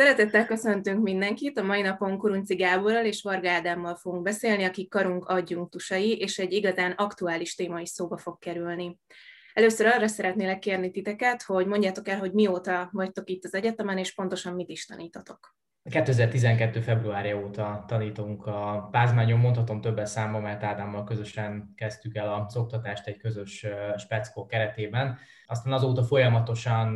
Szeretettel köszöntünk mindenkit. A mai napon Kurunci Gáborral és Varga Ádámmal fogunk beszélni, akik karunk adjunktusai, és egy igazán aktuális téma is szóba fog kerülni. Először arra szeretnélek kérni titeket, hogy mondjátok el, hogy mióta vagytok itt az egyetemen, és pontosan mit is tanítatok. 2012. februárja óta tanítunk a Pázmányon, mondhatom többes számba, mert Ádámmal közösen kezdtük el az oktatást egy közös speckó keretében. Aztán azóta folyamatosan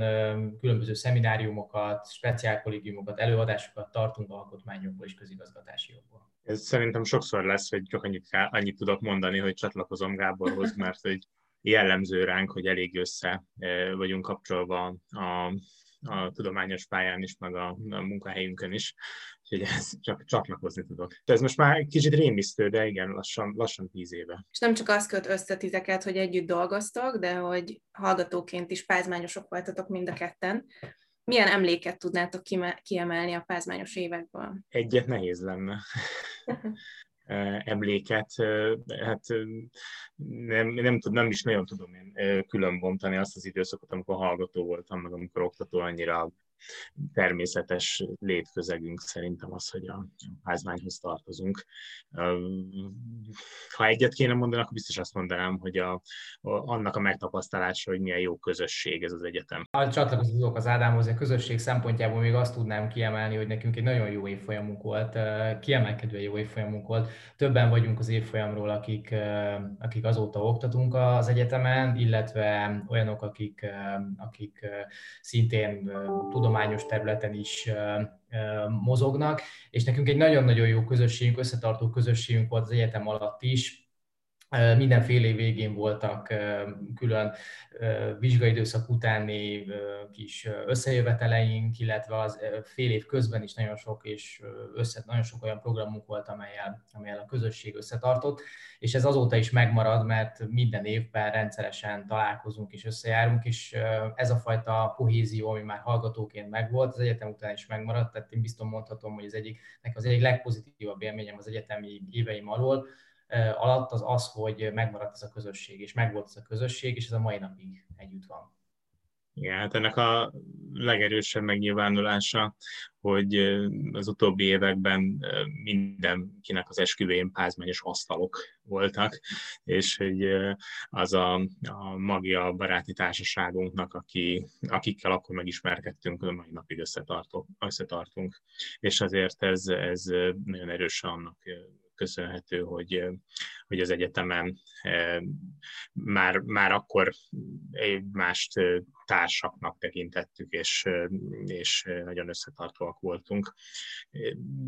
különböző szemináriumokat, speciálkollégiumokat, előadásokat tartunk alkotmányokból és közigazgatási jogból. Ez szerintem sokszor lesz, hogy csak annyit, annyit tudok mondani, hogy csatlakozom Gáborhoz, mert hogy jellemző ránk, hogy elég össze vagyunk kapcsolva a a tudományos pályán is, meg a, a munkahelyünkön is, úgyhogy ez csak csatlakozni tudok. De ez most már kicsit rémisztő, de igen, lassan, lassan tíz éve. És nem csak az köt össze titeket, hogy együtt dolgoztok, de hogy hallgatóként is pázmányosok voltatok mind a ketten. Milyen emléket tudnátok kiemelni a pázmányos évekből? Egyet nehéz lenne. emléket, hát nem, nem, tud, nem is nagyon tudom én különbontani azt az időszakot, amikor hallgató voltam, meg amikor oktató annyira természetes létközegünk szerintem az, hogy a házmányhoz tartozunk. Ha egyet kéne mondani, akkor biztos azt mondanám, hogy a, a, annak a megtapasztalása, hogy milyen jó közösség ez az egyetem. Ha csatlakozok az Ádámhoz, a közösség szempontjából még azt tudnám kiemelni, hogy nekünk egy nagyon jó évfolyamunk volt, kiemelkedő jó évfolyamunk volt. Többen vagyunk az évfolyamról, akik, akik azóta oktatunk az egyetemen, illetve olyanok, akik, akik szintén tudom tudományos területen is mozognak, és nekünk egy nagyon-nagyon jó közösségünk, összetartó közösségünk volt az egyetem alatt is, Mindenféle végén voltak külön vizsgaidőszak utáni kis összejöveteleink, illetve az fél év közben is nagyon sok és össze, nagyon sok olyan programunk volt, amelyel, amelyel a közösség összetartott, és ez azóta is megmarad, mert minden évben rendszeresen találkozunk és összejárunk, és ez a fajta kohézió, ami már hallgatóként megvolt, az egyetem után is megmaradt, tehát én biztos mondhatom, hogy az egyik, az egyik legpozitívabb élményem az egyetemi éveim alól, alatt az az, hogy megmaradt ez a közösség, és megvolt ez a közösség, és ez a mai napig együtt van. Igen, hát ennek a legerősebb megnyilvánulása, hogy az utóbbi években mindenkinek az esküvőjén pázmányos asztalok voltak, és hogy az a, a magja baráti társaságunknak, aki, akikkel akkor megismerkedtünk, a mai napig összetartunk. És azért ez, ez nagyon erősen annak köszönhető, hogy, hogy az egyetemen már, már akkor mást társaknak tekintettük, és, és nagyon összetartóak voltunk.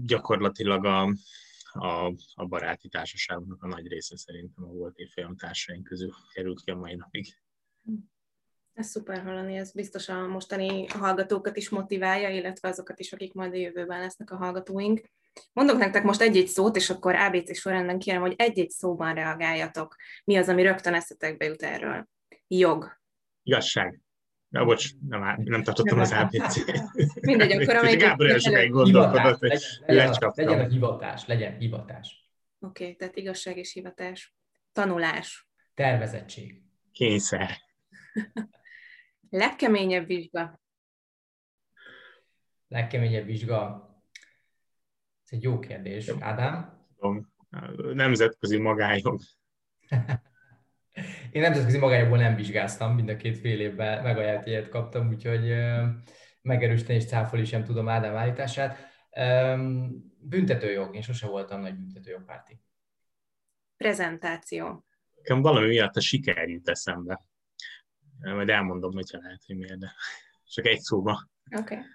Gyakorlatilag a, a, a baráti társaságunknak a nagy része szerintem a volt évfolyam társaink közül került ki a mai napig. Ez szuper hallani, ez biztos a mostani hallgatókat is motiválja, illetve azokat is, akik majd a jövőben lesznek a hallgatóink. Mondok nektek most egy-egy szót, és akkor ABC sorrendben kérem, hogy egy-egy szóban reagáljatok. Mi az, ami rögtön eszetekbe jut erről? Jog. Igazság. Na, bocs, nem, nem tartottam az ABC. Mindegy, akkor amelyik... Gábor sokáig gondolkodott, hogy legyen, legyen a hivatás, legyen hivatás. Oké, okay, tehát igazság és hivatás. Tanulás. Tervezettség. Kényszer. Legkeményebb vizsga. Legkeményebb vizsga ez egy jó kérdés. Ádám? Tudom. Nemzetközi magájog. Én nemzetközi magájogból nem vizsgáztam, mind a két fél évben megajánlt ilyet kaptam, úgyhogy megerősíteni és cáfolni sem tudom Ádám állítását. Büntetőjog, én sose voltam nagy büntetőjogpárti. Prezentáció. Nekem valami miatt a siker jut eszembe. Majd elmondom, hogyha lehet, hogy miért, de csak egy szóba. Oké. Okay.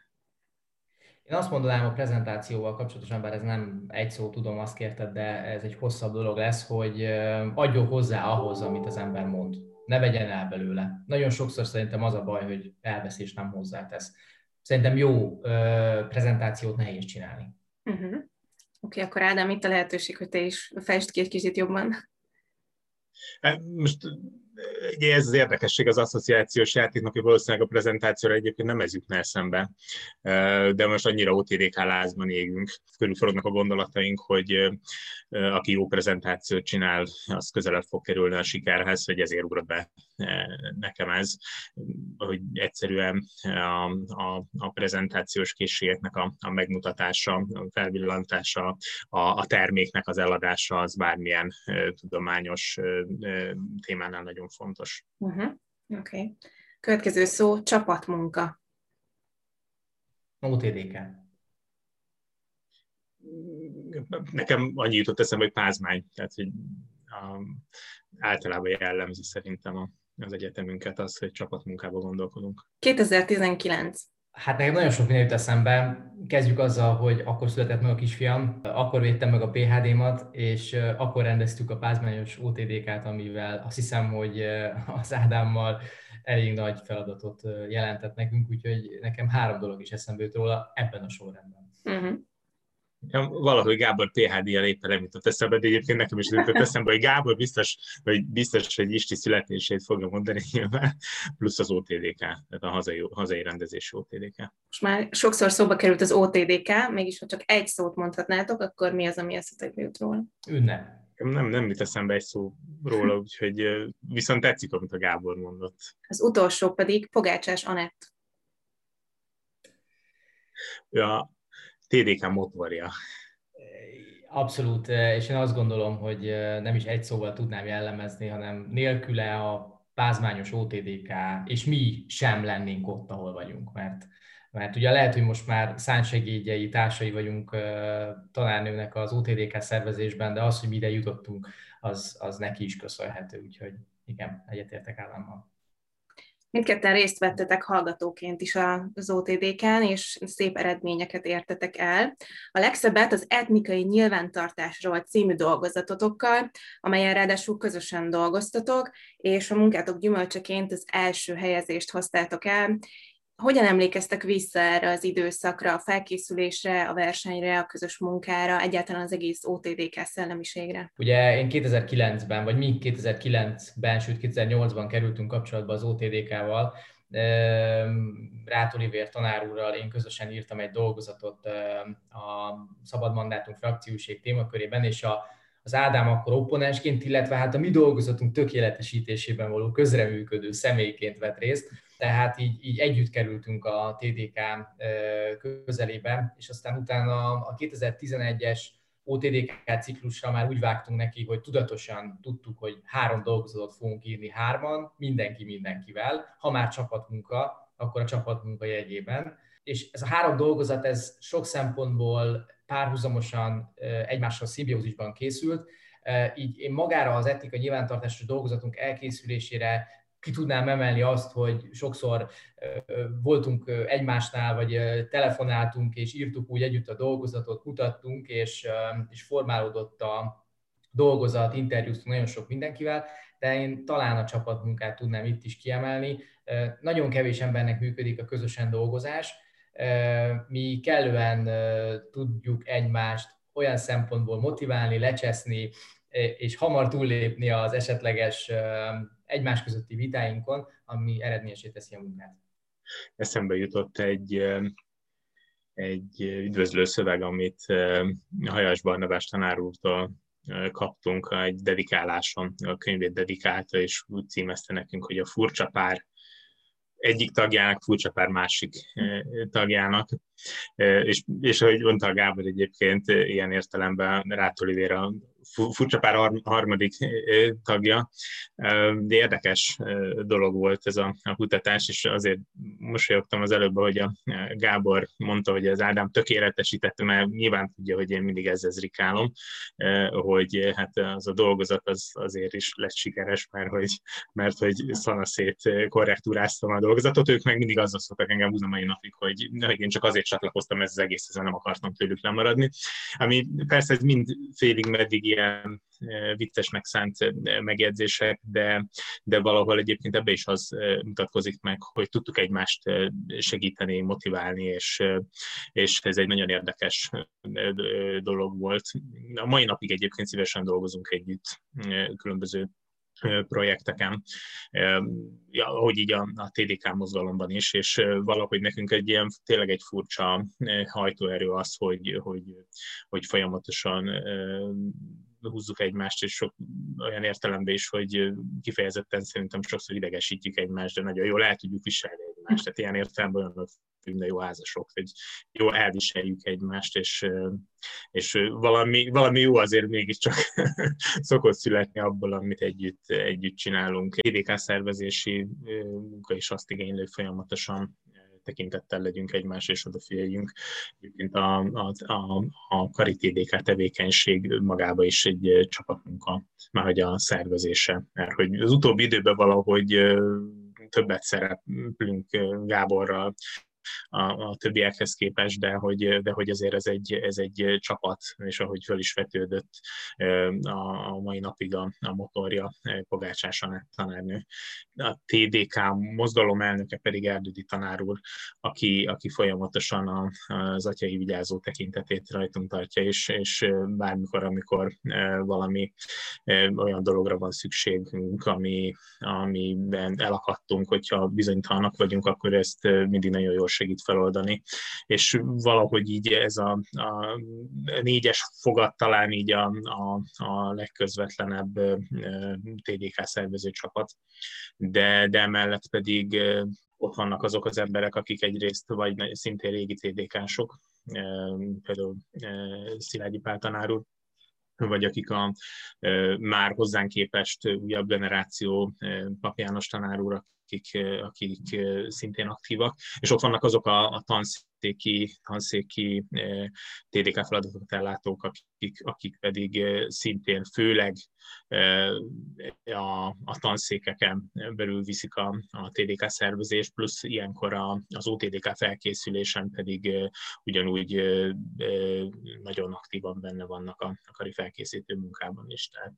Én azt mondanám a prezentációval kapcsolatosan, bár ez nem egy szó, tudom, azt kérted, de ez egy hosszabb dolog lesz, hogy adjon hozzá ahhoz, amit az ember mond. Ne vegyen el belőle. Nagyon sokszor szerintem az a baj, hogy elvesz és nem hozzátesz. Szerintem jó prezentációt nehéz csinálni. Uh-huh. Oké, okay, akkor Ádám, itt a lehetőség, hogy te is fejtsd ki egy kicsit jobban. Hát most ugye ez az érdekesség az asszociációs játéknak, hogy valószínűleg a prezentációra egyébként nem ez jutna eszembe, de most annyira OTDK lázban égünk, körülforognak a gondolataink, hogy aki jó prezentációt csinál, az közelebb fog kerülni a sikerhez, hogy ezért ugrott be nekem ez, hogy egyszerűen a, a, a prezentációs készségeknek a, a megmutatása, a felvillanítása, a, a terméknek az eladása az bármilyen tudományos témánál nagyon fontos. Uh-huh. Oké. Okay. Következő szó, csapatmunka. OTDK. Nekem annyi jutott eszembe, hogy pázmány, tehát hogy um, általában jellemzi szerintem a, az egyetemünket az, hogy csapatmunkába gondolkodunk. 2019. Hát nekem nagyon sok minden jut eszembe. Kezdjük azzal, hogy akkor született meg a kisfiam, akkor védtem meg a PHD-mat, és akkor rendeztük a pázmányos OTDK-t, amivel azt hiszem, hogy az Ádámmal elég nagy feladatot jelentett nekünk, úgyhogy nekem három dolog is eszembe jut róla ebben a sorrendben. Uh-huh. Ja, valahogy Gábor PHD-jel éppen nem jutott eszembe, de egyébként nekem is jutott eszembe, hogy Gábor biztos, hogy biztos, hogy Isti születését fogja mondani nyilván, plusz az OTDK, tehát a hazai, hazai rendezési OTDK. Most már sokszor szóba került az OTDK, mégis ha csak egy szót mondhatnátok, akkor mi az, ami eszetekbe jut róla? Ünnep. Nem, nem jut eszembe egy szó róla, úgyhogy viszont tetszik, amit a Gábor mondott. Az utolsó pedig Pogácsás Anett. Ja, TDK motorja. Abszolút, és én azt gondolom, hogy nem is egy szóval tudnám jellemezni, hanem nélküle a plázmányos OTDK, és mi sem lennénk ott, ahol vagyunk, mert, mert ugye lehet, hogy most már szánsegédjei, társai vagyunk tanárnőnek az OTDK szervezésben, de az, hogy mi ide jutottunk, az, az neki is köszönhető, úgyhogy igen, egyetértek állammal. Mindketten részt vettetek hallgatóként is az OTDK-n, és szép eredményeket értetek el. A legszebbet az etnikai nyilvántartásról című dolgozatotokkal, amelyen ráadásul közösen dolgoztatok, és a munkátok gyümölcseként az első helyezést hoztátok el, hogyan emlékeztek vissza erre az időszakra, a felkészülésre, a versenyre, a közös munkára, egyáltalán az egész OTDK szellemiségre? Ugye én 2009-ben, vagy mi 2009-ben, sőt 2008-ban kerültünk kapcsolatba az OTDK-val, Rát Olivér tanár én közösen írtam egy dolgozatot a Szabad Mandátum frakcióség témakörében, és a, az Ádám akkor opponensként, illetve hát a mi dolgozatunk tökéletesítésében való közreműködő személyként vett részt tehát így, így együtt kerültünk a TDK közelébe, és aztán utána a 2011-es OTDK ciklusra már úgy vágtunk neki, hogy tudatosan tudtuk, hogy három dolgozatot fogunk írni hárman, mindenki mindenkivel, ha már csapatmunka, akkor a csapatmunka jegyében. És ez a három dolgozat, ez sok szempontból párhuzamosan egymással szimbiózisban készült, így én magára az etika nyilvántartásos dolgozatunk elkészülésére ki tudnám emelni azt, hogy sokszor voltunk egymásnál, vagy telefonáltunk, és írtuk úgy együtt a dolgozatot, mutattunk, és, és formálódott a dolgozat, interjúztunk nagyon sok mindenkivel, de én talán a csapatmunkát tudnám itt is kiemelni. Nagyon kevés embernek működik a közösen dolgozás. Mi kellően tudjuk egymást olyan szempontból motiválni, lecseszni, és hamar túllépni az esetleges egymás közötti vitáinkon, ami eredményesé teszi a munkát. Eszembe jutott egy, egy üdvözlő szöveg, amit Hajas Barnabás tanár úrtól kaptunk egy dedikáláson, a könyvét dedikálta, és úgy címezte nekünk, hogy a furcsa pár egyik tagjának, furcsa pár másik tagjának. És, és ahogy mondta a Gábor egyébként, ilyen értelemben Rátolivéra furcsa pár harmadik tagja, de érdekes dolog volt ez a, a kutatás, és azért mosolyogtam az előbb, hogy a Gábor mondta, hogy az Ádám tökéletesítette, mert nyilván tudja, hogy én mindig ezzel zrikálom, hogy hát az a dolgozat az azért is lett sikeres, mert hogy, mert hogy szanaszét korrektúráztam a dolgozatot, ők meg mindig azzal szoktak engem húzni mai napig, hogy, hogy én csak azért csatlakoztam ez az egész, nem akartam tőlük lemaradni. Ami persze ez mind félig meddig ilyen e, viccesnek szánt e, megjegyzések, de, de valahol egyébként ebbe is az e, mutatkozik meg, hogy tudtuk egymást segíteni, motiválni, és, és ez egy nagyon érdekes dolog volt. A mai napig egyébként szívesen dolgozunk együtt különböző projekteken, ja, ahogy így a, a TDK mozgalomban is, és valahogy nekünk egy ilyen tényleg egy furcsa hajtóerő az, hogy, hogy, hogy folyamatosan húzzuk egymást, és sok olyan értelemben is, hogy kifejezetten szerintem sokszor idegesítjük egymást, de nagyon jól el tudjuk viselni egymást. Tehát ilyen értelemben olyan de jó házasok, hogy jó elviseljük egymást, és, és valami, valami jó azért mégiscsak szokott születni abból, amit együtt, együtt csinálunk. EDK szervezési munka is azt igénylő folyamatosan tekintettel legyünk egymás és odafigyeljünk. Egyébként a, a, a, a karitédék tevékenység magába is egy csapatmunka, már hogy a szervezése. Mert hogy az utóbbi időben valahogy többet szereplünk Gáborral, a, a többiekhez képest, de hogy, de hogy azért ez egy, ez egy csapat, és ahogy föl is vetődött a, a mai napig a, a motorja Pogácsás tanárnő. A TDK mozgalom elnöke pedig Erdődi tanár úr, aki, aki folyamatosan a, az atyai vigyázó tekintetét rajtunk tartja, és, és bármikor, amikor valami olyan dologra van szükségünk, ami, amiben elakadtunk, hogyha bizonytalanak vagyunk, akkor ezt mindig nagyon jól segít feloldani, és valahogy így ez a, a négyes fogat talán így a, a, a legközvetlenebb TDK szervező csapat, de, de emellett pedig ott vannak azok az emberek, akik egyrészt vagy szintén régi TDK-sok, például Szilágyi Pál tanár úr, vagy akik a már hozzánk képest újabb generáció, Pap János tanár úr, akik, akik szintén aktívak, és ott vannak azok a, a tanszéki, tanszéki TDK feladatokat ellátók, akik, akik pedig szintén főleg a, a tanszékeken belül viszik a, a TDK szervezést, plusz ilyenkor a, az OTDK felkészülésen pedig ugyanúgy nagyon aktívan benne vannak a, a kari felkészítő munkában is. Tehát.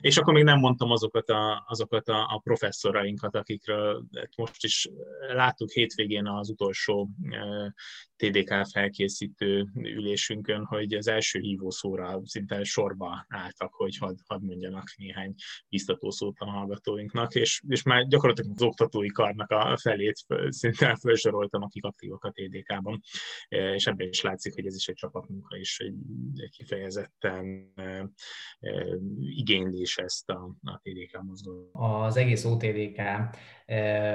És akkor még nem mondtam azokat a, azokat a, a professzorainkat, akikről most is láttuk hétvégén az utolsó TDK felkészítő ülésünkön, hogy az első hívószóra szinte sorba álltak, hogy hadd had mondjanak néhány biztató szót a hallgatóinknak, és, és már gyakorlatilag az oktatói karnak a felét szinte felsoroltam, akik aktívak a TDK-ban, és ebben is látszik, hogy ez is egy csapatmunka, és egy, kifejezetten igénylés ezt a, a TDK mozgalmat. Az egész OTDK,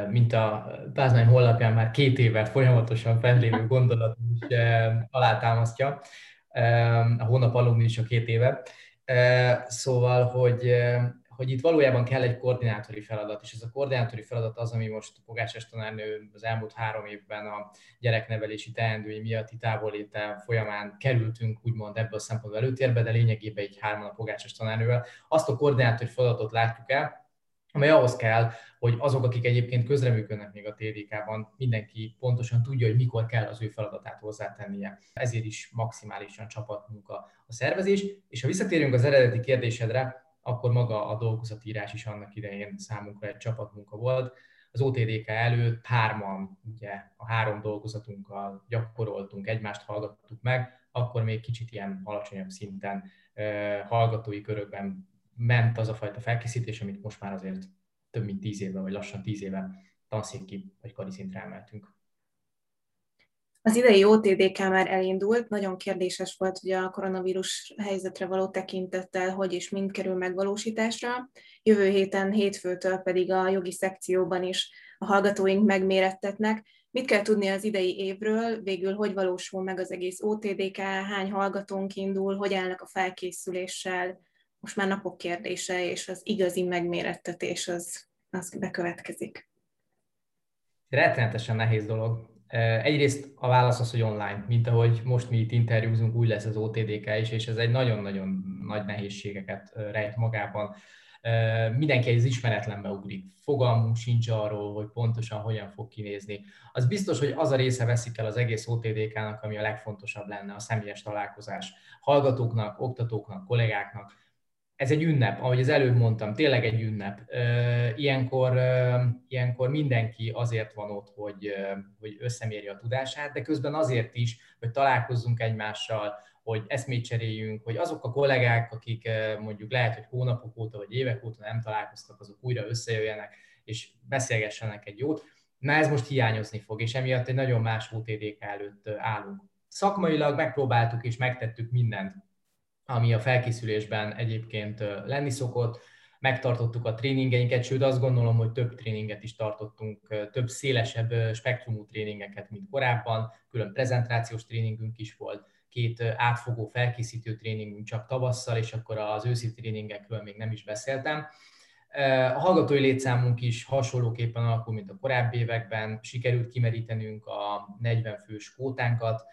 mint a Pázmány honlapján már két éve folyamatosan fennlévő gondolat is alátámasztja, a hónap alumni is a két éve. Szóval, hogy, hogy itt valójában kell egy koordinátori feladat, és ez a koordinátori feladat az, ami most Pogácsás tanárnő az elmúlt három évben a gyereknevelési teendői miatti távolléte folyamán kerültünk úgymond ebből a szempontból előtérbe, de lényegében egy hárman a Pogácsás tanárnővel. Azt a koordinátori feladatot látjuk el, amely ahhoz kell, hogy azok, akik egyébként közreműködnek még a TDK-ban, mindenki pontosan tudja, hogy mikor kell az ő feladatát hozzátennie. Ezért is maximálisan csapatmunka a szervezés. És ha visszatérünk az eredeti kérdésedre, akkor maga a dolgozatírás is annak idején számunkra egy csapatmunka volt. Az OTDK előtt hárman, ugye a három dolgozatunkkal gyakoroltunk, egymást hallgattuk meg, akkor még kicsit ilyen alacsonyabb szinten hallgatói körökben ment az a fajta felkészítés, amit most már azért több mint tíz éve, vagy lassan tíz éve tanszéki vagy kari szintre emeltünk. Az idei OTDK már elindult, nagyon kérdéses volt ugye a koronavírus helyzetre való tekintettel, hogy és mind kerül megvalósításra. Jövő héten, hétfőtől pedig a jogi szekcióban is a hallgatóink megmérettetnek. Mit kell tudni az idei évről, végül hogy valósul meg az egész OTDK, hány hallgatónk indul, hogy állnak a felkészüléssel, most már napok kérdése, és az igazi megmérettetés az, az bekövetkezik. Rettenetesen nehéz dolog. Egyrészt a válasz az, hogy online, mint ahogy most mi itt interjúzunk, úgy lesz az OTDK is, és ez egy nagyon-nagyon nagy nehézségeket rejt magában. Mindenki az ismeretlenbe ugrik. Fogalmunk sincs arról, hogy pontosan hogyan fog kinézni. Az biztos, hogy az a része veszik el az egész OTDK-nak, ami a legfontosabb lenne, a személyes találkozás. Hallgatóknak, oktatóknak, kollégáknak, ez egy ünnep, ahogy az előbb mondtam, tényleg egy ünnep. Ilyenkor, ilyenkor mindenki azért van ott, hogy, hogy összemérje a tudását, de közben azért is, hogy találkozzunk egymással, hogy eszmét cseréljünk, hogy azok a kollégák, akik mondjuk lehet, hogy hónapok óta vagy évek óta nem találkoztak, azok újra összejöjjenek és beszélgessenek egy jót. Na ez most hiányozni fog, és emiatt egy nagyon más OTDK előtt állunk. Szakmailag megpróbáltuk és megtettük mindent ami a felkészülésben egyébként lenni szokott. Megtartottuk a tréningeinket, sőt azt gondolom, hogy több tréninget is tartottunk, több szélesebb spektrumú tréningeket, mint korábban, külön prezentációs tréningünk is volt, két átfogó felkészítő tréningünk csak tavasszal, és akkor az őszi tréningekről még nem is beszéltem. A hallgatói létszámunk is hasonlóképpen alakul, mint a korábbi években. Sikerült kimerítenünk a 40 fős kvótánkat,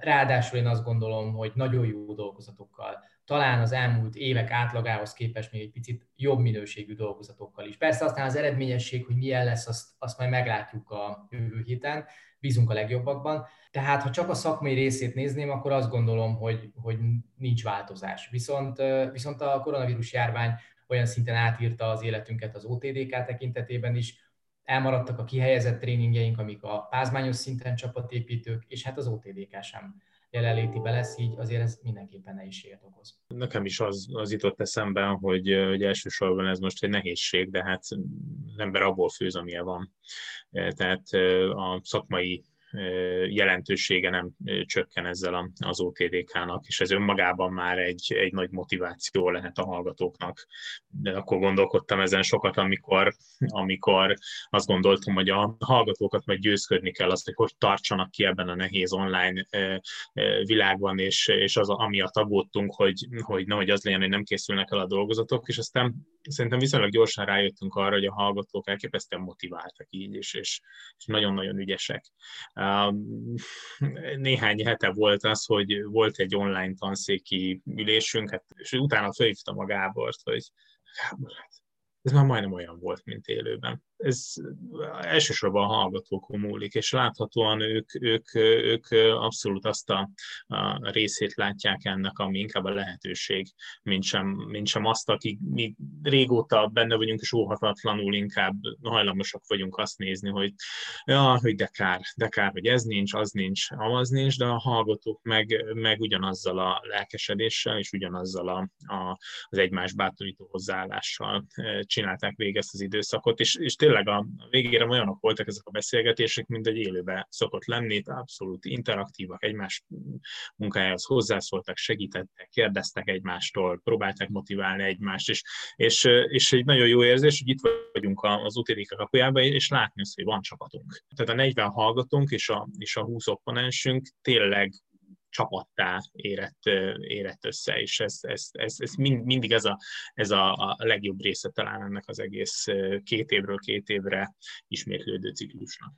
Ráadásul én azt gondolom, hogy nagyon jó dolgozatokkal, talán az elmúlt évek átlagához képest még egy picit jobb minőségű dolgozatokkal is. Persze aztán az eredményesség, hogy milyen lesz, azt, azt majd meglátjuk a jövő héten, bízunk a legjobbakban. Tehát, ha csak a szakmai részét nézném, akkor azt gondolom, hogy, hogy nincs változás. Viszont, viszont a koronavírus járvány olyan szinten átírta az életünket az OTDK tekintetében is, elmaradtak a kihelyezett tréningjeink, amik a pázmányos szinten csapatépítők, és hát az OTDK sem jelenlétibe lesz, így azért ez mindenképpen nehézséget okoz. Nekem is az, az jutott eszembe, hogy, hogy elsősorban ez most egy nehézség, de hát az ember abból főz, amilyen van. Tehát a szakmai jelentősége nem csökken ezzel az OTDK-nak, és ez önmagában már egy, egy nagy motiváció lehet a hallgatóknak. De akkor gondolkodtam ezen sokat, amikor, amikor azt gondoltam, hogy a hallgatókat meg győzködni kell azt, hogy hogy tartsanak ki ebben a nehéz online világban, és, és az, amiatt aggódtunk, hogy, hogy nehogy az legyen, hogy nem készülnek el a dolgozatok, és aztán szerintem viszonylag gyorsan rájöttünk arra, hogy a hallgatók elképesztően motiváltak így, és, és, és nagyon-nagyon ügyesek. Néhány hete volt az, hogy volt egy online tanszéki ülésünk, hát, és utána felhívtam a Gábort, hogy Gábor, hát ez már majdnem olyan volt, mint élőben ez elsősorban hallgatókon múlik, és láthatóan ők, ők, ők abszolút azt a, a részét látják ennek, ami inkább a lehetőség, mint sem, mint sem azt, akik mi régóta benne vagyunk, és óhatatlanul inkább hajlamosak vagyunk azt nézni, hogy ja, hogy de kár, de kár, hogy ez nincs, az nincs, az nincs, de a hallgatók meg, meg ugyanazzal a lelkesedéssel, és ugyanazzal a, a, az egymás bátorító hozzáállással csinálták végig ezt az időszakot, és, és tényleg tényleg a végére olyanok voltak ezek a beszélgetések, mint egy élőben szokott lenni, abszolút interaktívak, egymás munkájához hozzászóltak, segítettek, kérdeztek egymástól, próbálták motiválni egymást, és, és, és egy nagyon jó érzés, hogy itt vagyunk az UTDK kapujában, és látni azt, hogy van csapatunk. Tehát a 40 hallgatónk és a, és a 20 opponensünk tényleg csapattá érett, érett össze, és ez, ez, ez, ez mind, mindig ez, a, ez a, a legjobb része talán ennek az egész két évről két évre ismétlődő ciklusnak.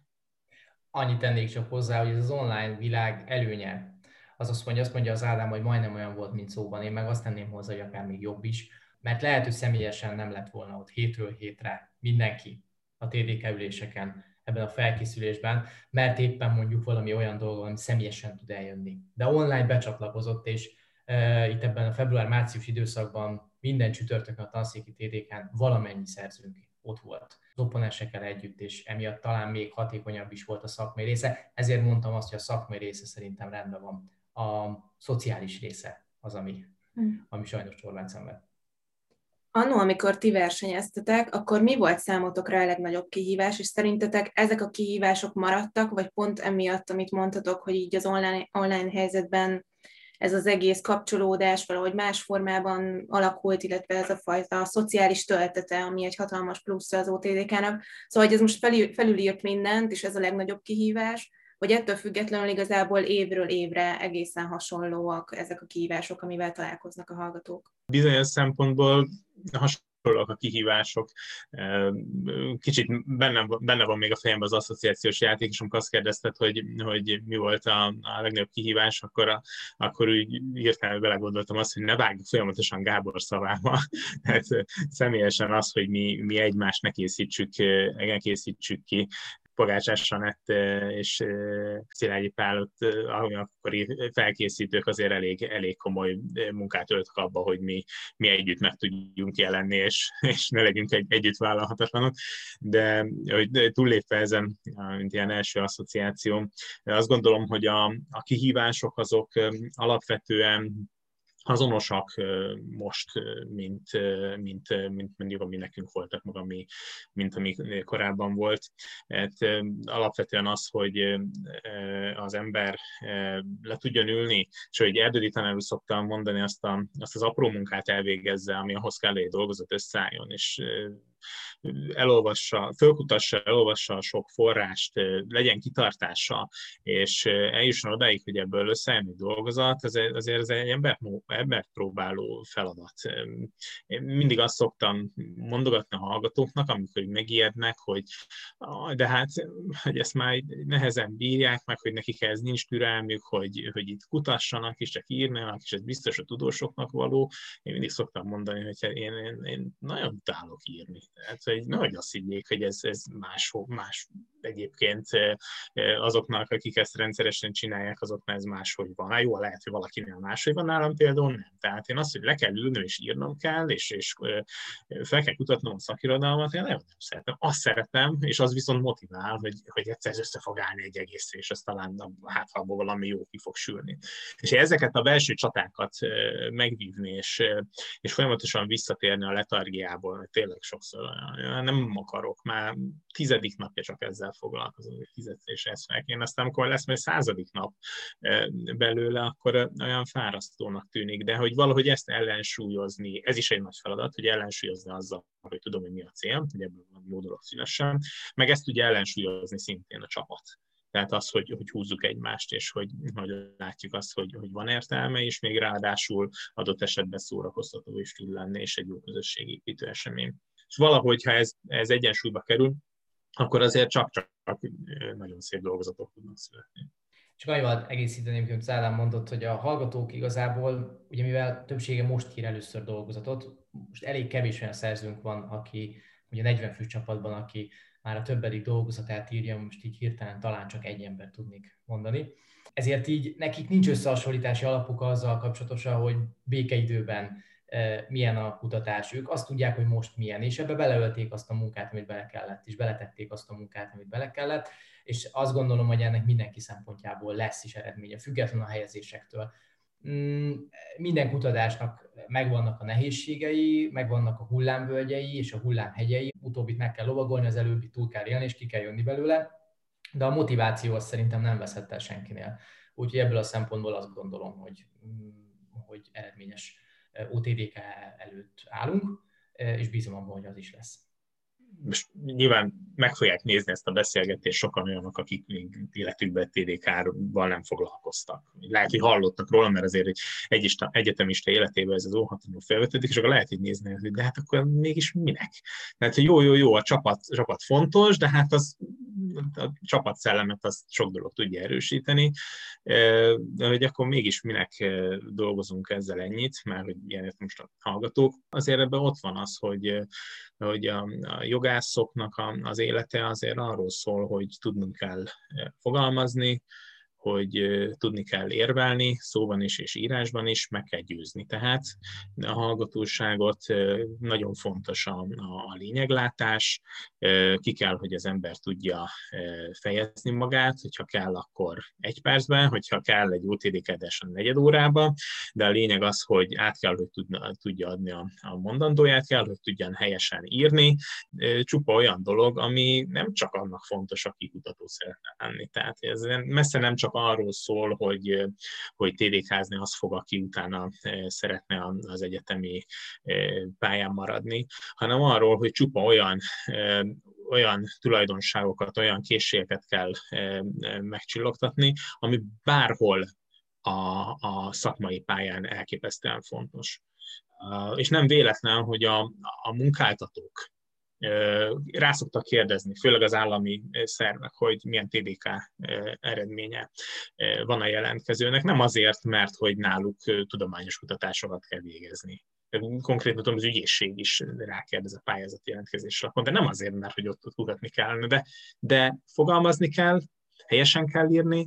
Annyit tennék csak hozzá, hogy ez az online világ előnye. Az azt mondja, azt mondja az Ádám, hogy majdnem olyan volt, mint szóban. Én meg azt tenném hozzá, hogy akár még jobb is, mert lehet, hogy személyesen nem lett volna ott hétről hétre mindenki a TDK üléseken, ebben a felkészülésben, mert éppen mondjuk valami olyan dolog, ami személyesen tud eljönni. De online becsatlakozott, és e, itt ebben a február-március időszakban minden csütörtökön a tanszéki TDK-n valamennyi szerzőnk ott volt az opponensekkel együtt, és emiatt talán még hatékonyabb is volt a szakmai része. Ezért mondtam azt, hogy a szakmai része szerintem rendben van. A szociális része az, ami, hmm. ami sajnos csorbát szenved. Annó, amikor ti versenyeztetek, akkor mi volt számotokra a legnagyobb kihívás, és szerintetek ezek a kihívások maradtak, vagy pont emiatt, amit mondtatok, hogy így az online, online helyzetben ez az egész kapcsolódás valahogy más formában alakult, illetve ez a fajta szociális töltete, ami egy hatalmas plusz az OTDK-nak. Szóval, hogy ez most felül, felülírt mindent, és ez a legnagyobb kihívás, hogy ettől függetlenül igazából évről évre egészen hasonlóak ezek a kihívások, amivel találkoznak a hallgatók. Bizonyos szempontból hasonlóak a kihívások. Kicsit benne, benne van még a fejemben az asszociációs játék, és amikor azt kérdezted, hogy, hogy mi volt a, a legnagyobb kihívás, akkor, a, akkor úgy írtál, belegondoltam azt, hogy ne vágjuk folyamatosan Gábor szavába. Tehát személyesen az, hogy mi, mi egymást ne készítsük, ne készítsük ki Pogácsás Sanett és Szilágyi Pál, akkori felkészítők azért elég, elég komoly munkát öltök abba, hogy mi, mi együtt meg tudjunk jelenni, és, és ne legyünk egy, együtt vállalhatatlanok. De hogy túllépve ezen, mint ilyen első asszociáció, azt gondolom, hogy a, a kihívások azok alapvetően azonosak most, mint, mint, mint mondjuk, ami nekünk voltak, meg ami, mint ami korábban volt. Hát, alapvetően az, hogy az ember le tudjon ülni, és hogy Erdődi tanár szoktam mondani, azt, a, azt az apró munkát elvégezze, ami ahhoz kell, hogy dolgozat összeálljon, és elolvassa, fölkutassa, elolvassa a sok forrást, legyen kitartása, és eljusson odáig, hogy ebből összejön egy dolgozat, azért, azért ez egy ember, ember próbáló feladat. Én mindig azt szoktam mondogatni a hallgatóknak, amikor megijednek, hogy de hát, hogy ezt már nehezen bírják meg, hogy nekik ez nincs türelmük, hogy, hogy itt kutassanak, és csak írnak, és ez biztos a tudósoknak való. Én mindig szoktam mondani, hogy én, én, én nagyon utálok írni. Tehát, hogy nehogy azt higgyék, hogy ez, ez más, más egyébként azoknak, akik ezt rendszeresen csinálják, azoknál ez máshogy van. Hát jó, lehet, hogy valakinél máshogy van nálam például nem. Tehát én azt, hogy le kell ülnöm és írnom kell, és, és fel kell kutatnom a szakirodalmat, én nagyon nem szeretem. Azt szeretem, és az viszont motivál, hogy, hogy egyszer össze fog állni egy egész, és az talán hát abból valami jó ki fog sülni. És ezeket a belső csatákat megvívni, és, és folyamatosan visszatérni a letargiából, tényleg sokszor nem akarok, már tizedik napja csak ezzel foglalkozom, hogy fizetés ezt meg. Én aztán, amikor lesz majd századik nap belőle, akkor olyan fárasztónak tűnik, de hogy valahogy ezt ellensúlyozni, ez is egy nagy feladat, hogy ellensúlyozni azzal, hogy tudom, hogy mi a cél, hogy ebből van jó dolog szívesen, meg ezt ugye ellensúlyozni szintén a csapat. Tehát az, hogy, hogy húzzuk egymást, és hogy, hogy látjuk azt, hogy, hogy van értelme, és még ráadásul adott esetben szórakoztató is tud lenni, és egy jó közösségépítő esemény. És valahogy, ha ez, ez egyensúlyba kerül, akkor azért csak-csak nagyon szép dolgozatok tudnak születni. Csak annyival egészíteném, hogy Zálán mondott, hogy a hallgatók igazából, ugye mivel többsége most ír először dolgozatot, most elég kevés olyan szerzőnk van, aki ugye 40 fő csapatban, aki már a többedik dolgozatát írja, most így hirtelen talán csak egy ember tudnék mondani. Ezért így nekik nincs összehasonlítási alapuk azzal kapcsolatosan, hogy békeidőben milyen a kutatás. Ők azt tudják, hogy most milyen, és ebbe beleölték azt a munkát, amit bele kellett, és beletették azt a munkát, amit bele kellett, és azt gondolom, hogy ennek mindenki szempontjából lesz is eredménye, független a helyezésektől. Mm, minden kutatásnak megvannak a nehézségei, megvannak a hullámvölgyei és a hullámhegyei, utóbbit meg kell lovagolni, az előbbi túl kell élni, és ki kell jönni belőle, de a motiváció az szerintem nem veszett el senkinél. Úgyhogy ebből a szempontból azt gondolom, hogy, mm, hogy eredményes OTDK előtt állunk, és bízom abban, hogy az is lesz. Most nyilván meg fogják nézni ezt a beszélgetést sokan olyanok, akik még életükben TDK-val nem foglalkoztak. Lehet, hogy hallottak róla, mert azért egy egyista, egyetemista életében ez az óhatatlanul felvetődik, és akkor lehet így nézni, hogy de hát akkor mégis minek? Tehát, jó, jó, jó, a csapat, csapat fontos, de hát az a csapatszellemet az sok dolog tudja erősíteni, de hogy akkor mégis minek dolgozunk ezzel ennyit, mert hogy ilyenet most a hallgatók, azért ebben ott van az, hogy, hogy a, a jogászoknak az élete azért arról szól, hogy tudnunk kell fogalmazni, hogy tudni kell érvelni, szóban is és írásban is, meg kell győzni. Tehát a hallgatóságot nagyon fontos a, a lényeglátás, ki kell, hogy az ember tudja fejezni magát, hogyha kell, akkor egy percben, hogyha kell egy OTD kedvesen negyed órába, de a lényeg az, hogy át kell, hogy tudna, tudja adni a, a mondandóját, kell, hogy tudjan helyesen írni, csupa olyan dolog, ami nem csak annak fontos, aki kutató szeretne lenni. Tehát ez messze nem csak arról szól, hogy, hogy TDK-zni az fog, aki utána szeretne az egyetemi pályán maradni, hanem arról, hogy csupa olyan olyan tulajdonságokat, olyan készségeket kell megcsillogtatni, ami bárhol a, a szakmai pályán elképesztően fontos. És nem véletlen, hogy a, a munkáltatók rá szoktak kérdezni, főleg az állami szervek, hogy milyen TDK eredménye van a jelentkezőnek. Nem azért, mert hogy náluk tudományos kutatásokat kell végezni. Konkrétan tudom, az ügyészség is rákérdez a pályázati jelentkezésre, de nem azért, mert hogy ott, kutatni kellene, de, de fogalmazni kell, helyesen kell írni,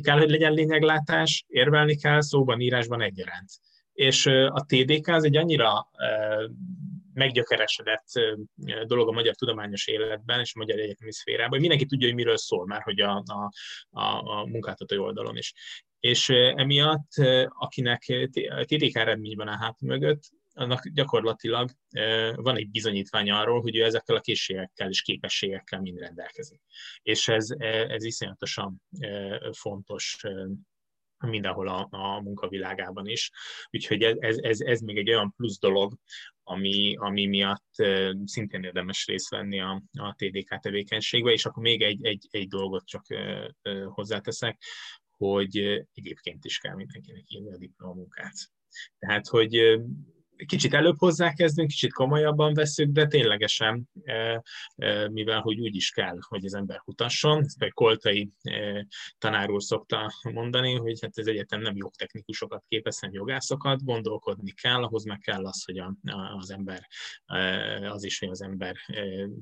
kell, hogy legyen lényeglátás, érvelni kell, szóban, írásban egyaránt. És a TDK az egy annyira meggyökeresedett dolog a magyar tudományos életben és a magyar egyetemi szférában, hogy mindenki tudja, hogy miről szól már, hogy a, a, a, a munkáltatói oldalon is. és emiatt, akinek TDK eredményben a hátul mögött, annak gyakorlatilag van egy bizonyítvány arról, hogy ő ezekkel a készségekkel és képességekkel mind rendelkezik. És ez, ez iszonyatosan fontos mindenhol a, a munkavilágában is. Úgyhogy ez, ez, ez még egy olyan plusz dolog, ami, ami miatt szintén érdemes részt venni a, a TDK tevékenységbe, és akkor még egy, egy, egy dolgot csak hozzáteszek, hogy egyébként is kell mindenkinek írni a diplomunkát. Tehát, hogy kicsit előbb hozzákezdünk, kicsit komolyabban veszük, de ténylegesen, e, e, mivel hogy úgy is kell, hogy az ember kutasson, ezt egy Koltai e, tanár szokta mondani, hogy hát az egyetem nem jogtechnikusokat képez, hanem jogászokat, gondolkodni kell, ahhoz meg kell az, hogy az ember, az is, hogy az ember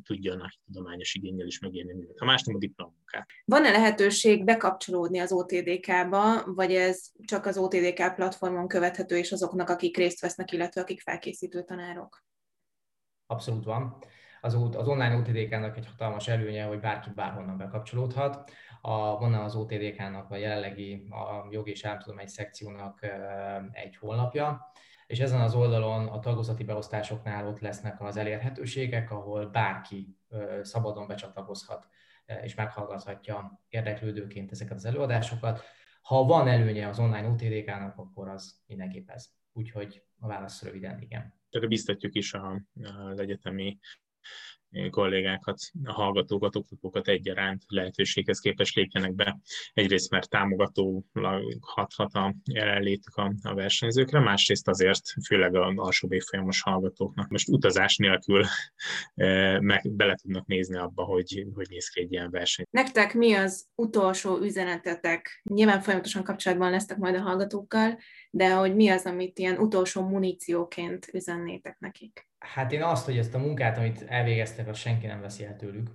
tudjon a tudományos igényel is megérni Ha más nem a diplomunkát. Van-e lehetőség bekapcsolódni az OTDK-ba, vagy ez csak az OTDK platformon követhető, és azoknak, akik részt vesznek, illetve akik felkészítő tanárok? Abszolút van. Az, az online OTDK-nak egy hatalmas előnye, hogy bárki bárhonnan bekapcsolódhat. A, van az OTDK-nak a jelenlegi a jogi és államtudomány szekciónak egy honlapja, és ezen az oldalon a tagozati beosztásoknál ott lesznek az elérhetőségek, ahol bárki szabadon becsatlakozhat és meghallgathatja érdeklődőként ezeket az előadásokat. Ha van előnye az online OTDK-nak, akkor az mindenképp ez. Úgyhogy a válasz röviden igen. Tehát biztatjuk is az egyetemi kollégákat, a hallgatókat, oktatókat egyaránt lehetőséghez képes lépjenek be. Egyrészt, mert támogató hathat a jelenlétük a, a versenyzőkre, másrészt azért, főleg a alsó évfolyamos hallgatóknak most utazás nélkül e, meg bele tudnak nézni abba, hogy hogy néz ki egy ilyen verseny. Nektek mi az utolsó üzenetetek? Nyilván folyamatosan kapcsolatban lesztek majd a hallgatókkal, de hogy mi az, amit ilyen utolsó munícióként üzennétek nekik? Hát én azt, hogy ezt a munkát, amit elvégeztek, azt senki nem veszi el tőlük.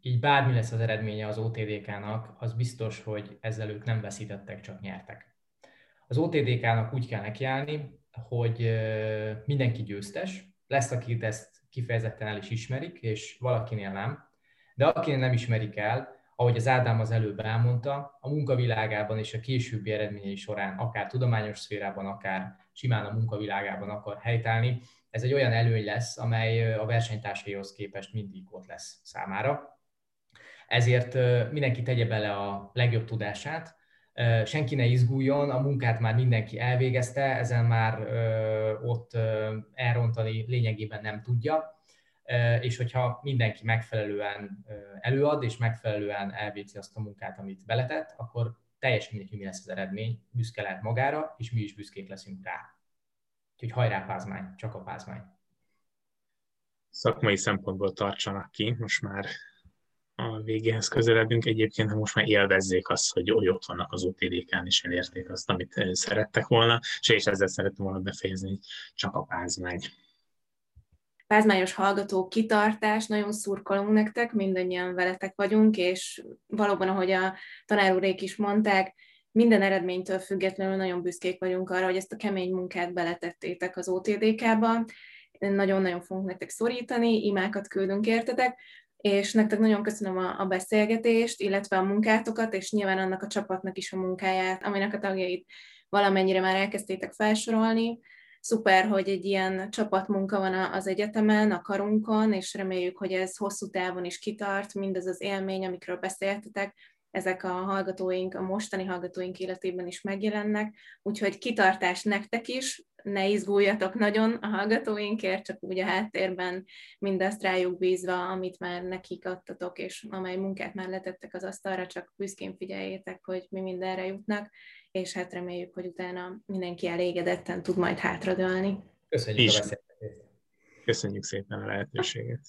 Így bármi lesz az eredménye az OTDK-nak, az biztos, hogy ezzel ők nem veszítettek, csak nyertek. Az OTDK-nak úgy kell nekiállni, hogy mindenki győztes, lesz, akit ezt kifejezetten el is ismerik, és valakinél nem. De akinél nem ismerik el, ahogy az Ádám az előbb elmondta, a munkavilágában és a későbbi eredményei során, akár tudományos szférában, akár simán a munkavilágában akar helytállni, ez egy olyan előny lesz, amely a versenytársaihoz képest mindig ott lesz számára. Ezért mindenki tegye bele a legjobb tudását, senki ne izguljon, a munkát már mindenki elvégezte, ezen már ott elrontani lényegében nem tudja, és hogyha mindenki megfelelően előad, és megfelelően elvégzi azt a munkát, amit beletett, akkor teljesen mindegy, mi lesz az eredmény, büszke lehet magára, és mi is büszkék leszünk rá. Úgyhogy hajrá pázmány, csak a pázmány. Szakmai szempontból tartsanak ki, most már a végéhez közeledünk. Egyébként ha most már élvezzék azt, hogy ott vannak az OTDK-n, és elérték azt, amit szerettek volna, és ezzel szerettem volna befejezni, hogy csak a pázmány. Pázmányos hallgató kitartás, nagyon szurkolunk nektek, mindannyian veletek vagyunk, és valóban, ahogy a tanár úrék is mondták, minden eredménytől függetlenül nagyon büszkék vagyunk arra, hogy ezt a kemény munkát beletettétek az OTDK-ba. Nagyon-nagyon fogunk nektek szorítani, imákat küldünk értetek, és nektek nagyon köszönöm a, a beszélgetést, illetve a munkátokat, és nyilván annak a csapatnak is a munkáját, aminek a tagjait valamennyire már elkezdtétek felsorolni. Szuper, hogy egy ilyen csapatmunka van az egyetemen, a karunkon, és reméljük, hogy ez hosszú távon is kitart, mindaz az élmény, amikről beszéltetek, ezek a hallgatóink, a mostani hallgatóink életében is megjelennek, úgyhogy kitartás nektek is, ne izguljatok nagyon a hallgatóinkért, csak úgy a háttérben mindazt rájuk bízva, amit már nekik adtatok, és amely munkát már letettek az asztalra, csak büszkén figyeljétek, hogy mi mindenre jutnak, és hát reméljük, hogy utána mindenki elégedetten tud majd hátradőlni. Köszönjük is. a beszélgetést! Köszönjük szépen a lehetőséget!